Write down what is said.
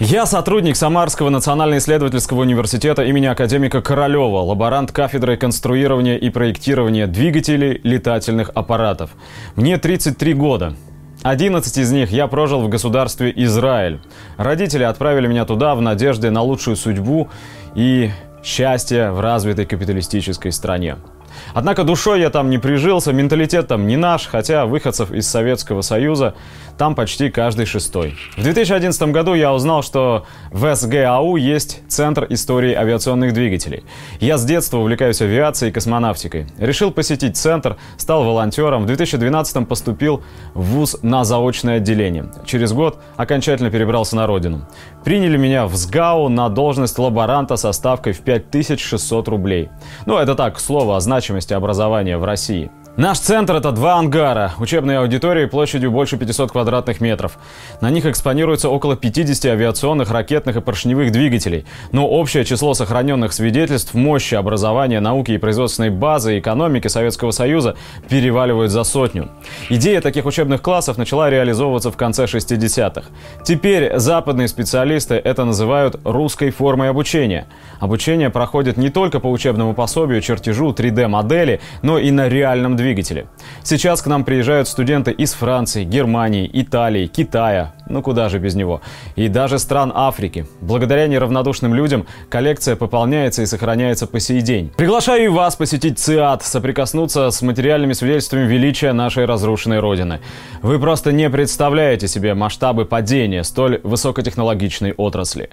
Я сотрудник Самарского национально-исследовательского университета имени академика Королева, лаборант кафедры конструирования и проектирования двигателей летательных аппаратов. Мне 33 года. 11 из них я прожил в государстве Израиль. Родители отправили меня туда в надежде на лучшую судьбу и счастье в развитой капиталистической стране. Однако душой я там не прижился, менталитет там не наш, хотя выходцев из Советского Союза там почти каждый шестой. В 2011 году я узнал, что в СГАУ есть Центр истории авиационных двигателей. Я с детства увлекаюсь авиацией и космонавтикой. Решил посетить центр, стал волонтером. В 2012 поступил в ВУЗ на заочное отделение. Через год окончательно перебрался на родину. Приняли меня в СГАУ на должность лаборанта со ставкой в 5600 рублей. Ну, это так, слово о значимости образования в России. Наш центр – это два ангара, учебные аудитории площадью больше 500 квадратных метров. На них экспонируется около 50 авиационных, ракетных и поршневых двигателей. Но общее число сохраненных свидетельств мощи образования, науки и производственной базы экономики Советского Союза переваливают за сотню. Идея таких учебных классов начала реализовываться в конце 60-х. Теперь западные специалисты это называют русской формой обучения. Обучение проходит не только по учебному пособию, чертежу, 3D-модели, но и на реальном двигателе двигатели. Сейчас к нам приезжают студенты из Франции, Германии, Италии, Китая, ну куда же без него, и даже стран Африки. Благодаря неравнодушным людям коллекция пополняется и сохраняется по сей день. Приглашаю и вас посетить ЦИАД, соприкоснуться с материальными свидетельствами величия нашей разрушенной Родины. Вы просто не представляете себе масштабы падения столь высокотехнологичной отрасли.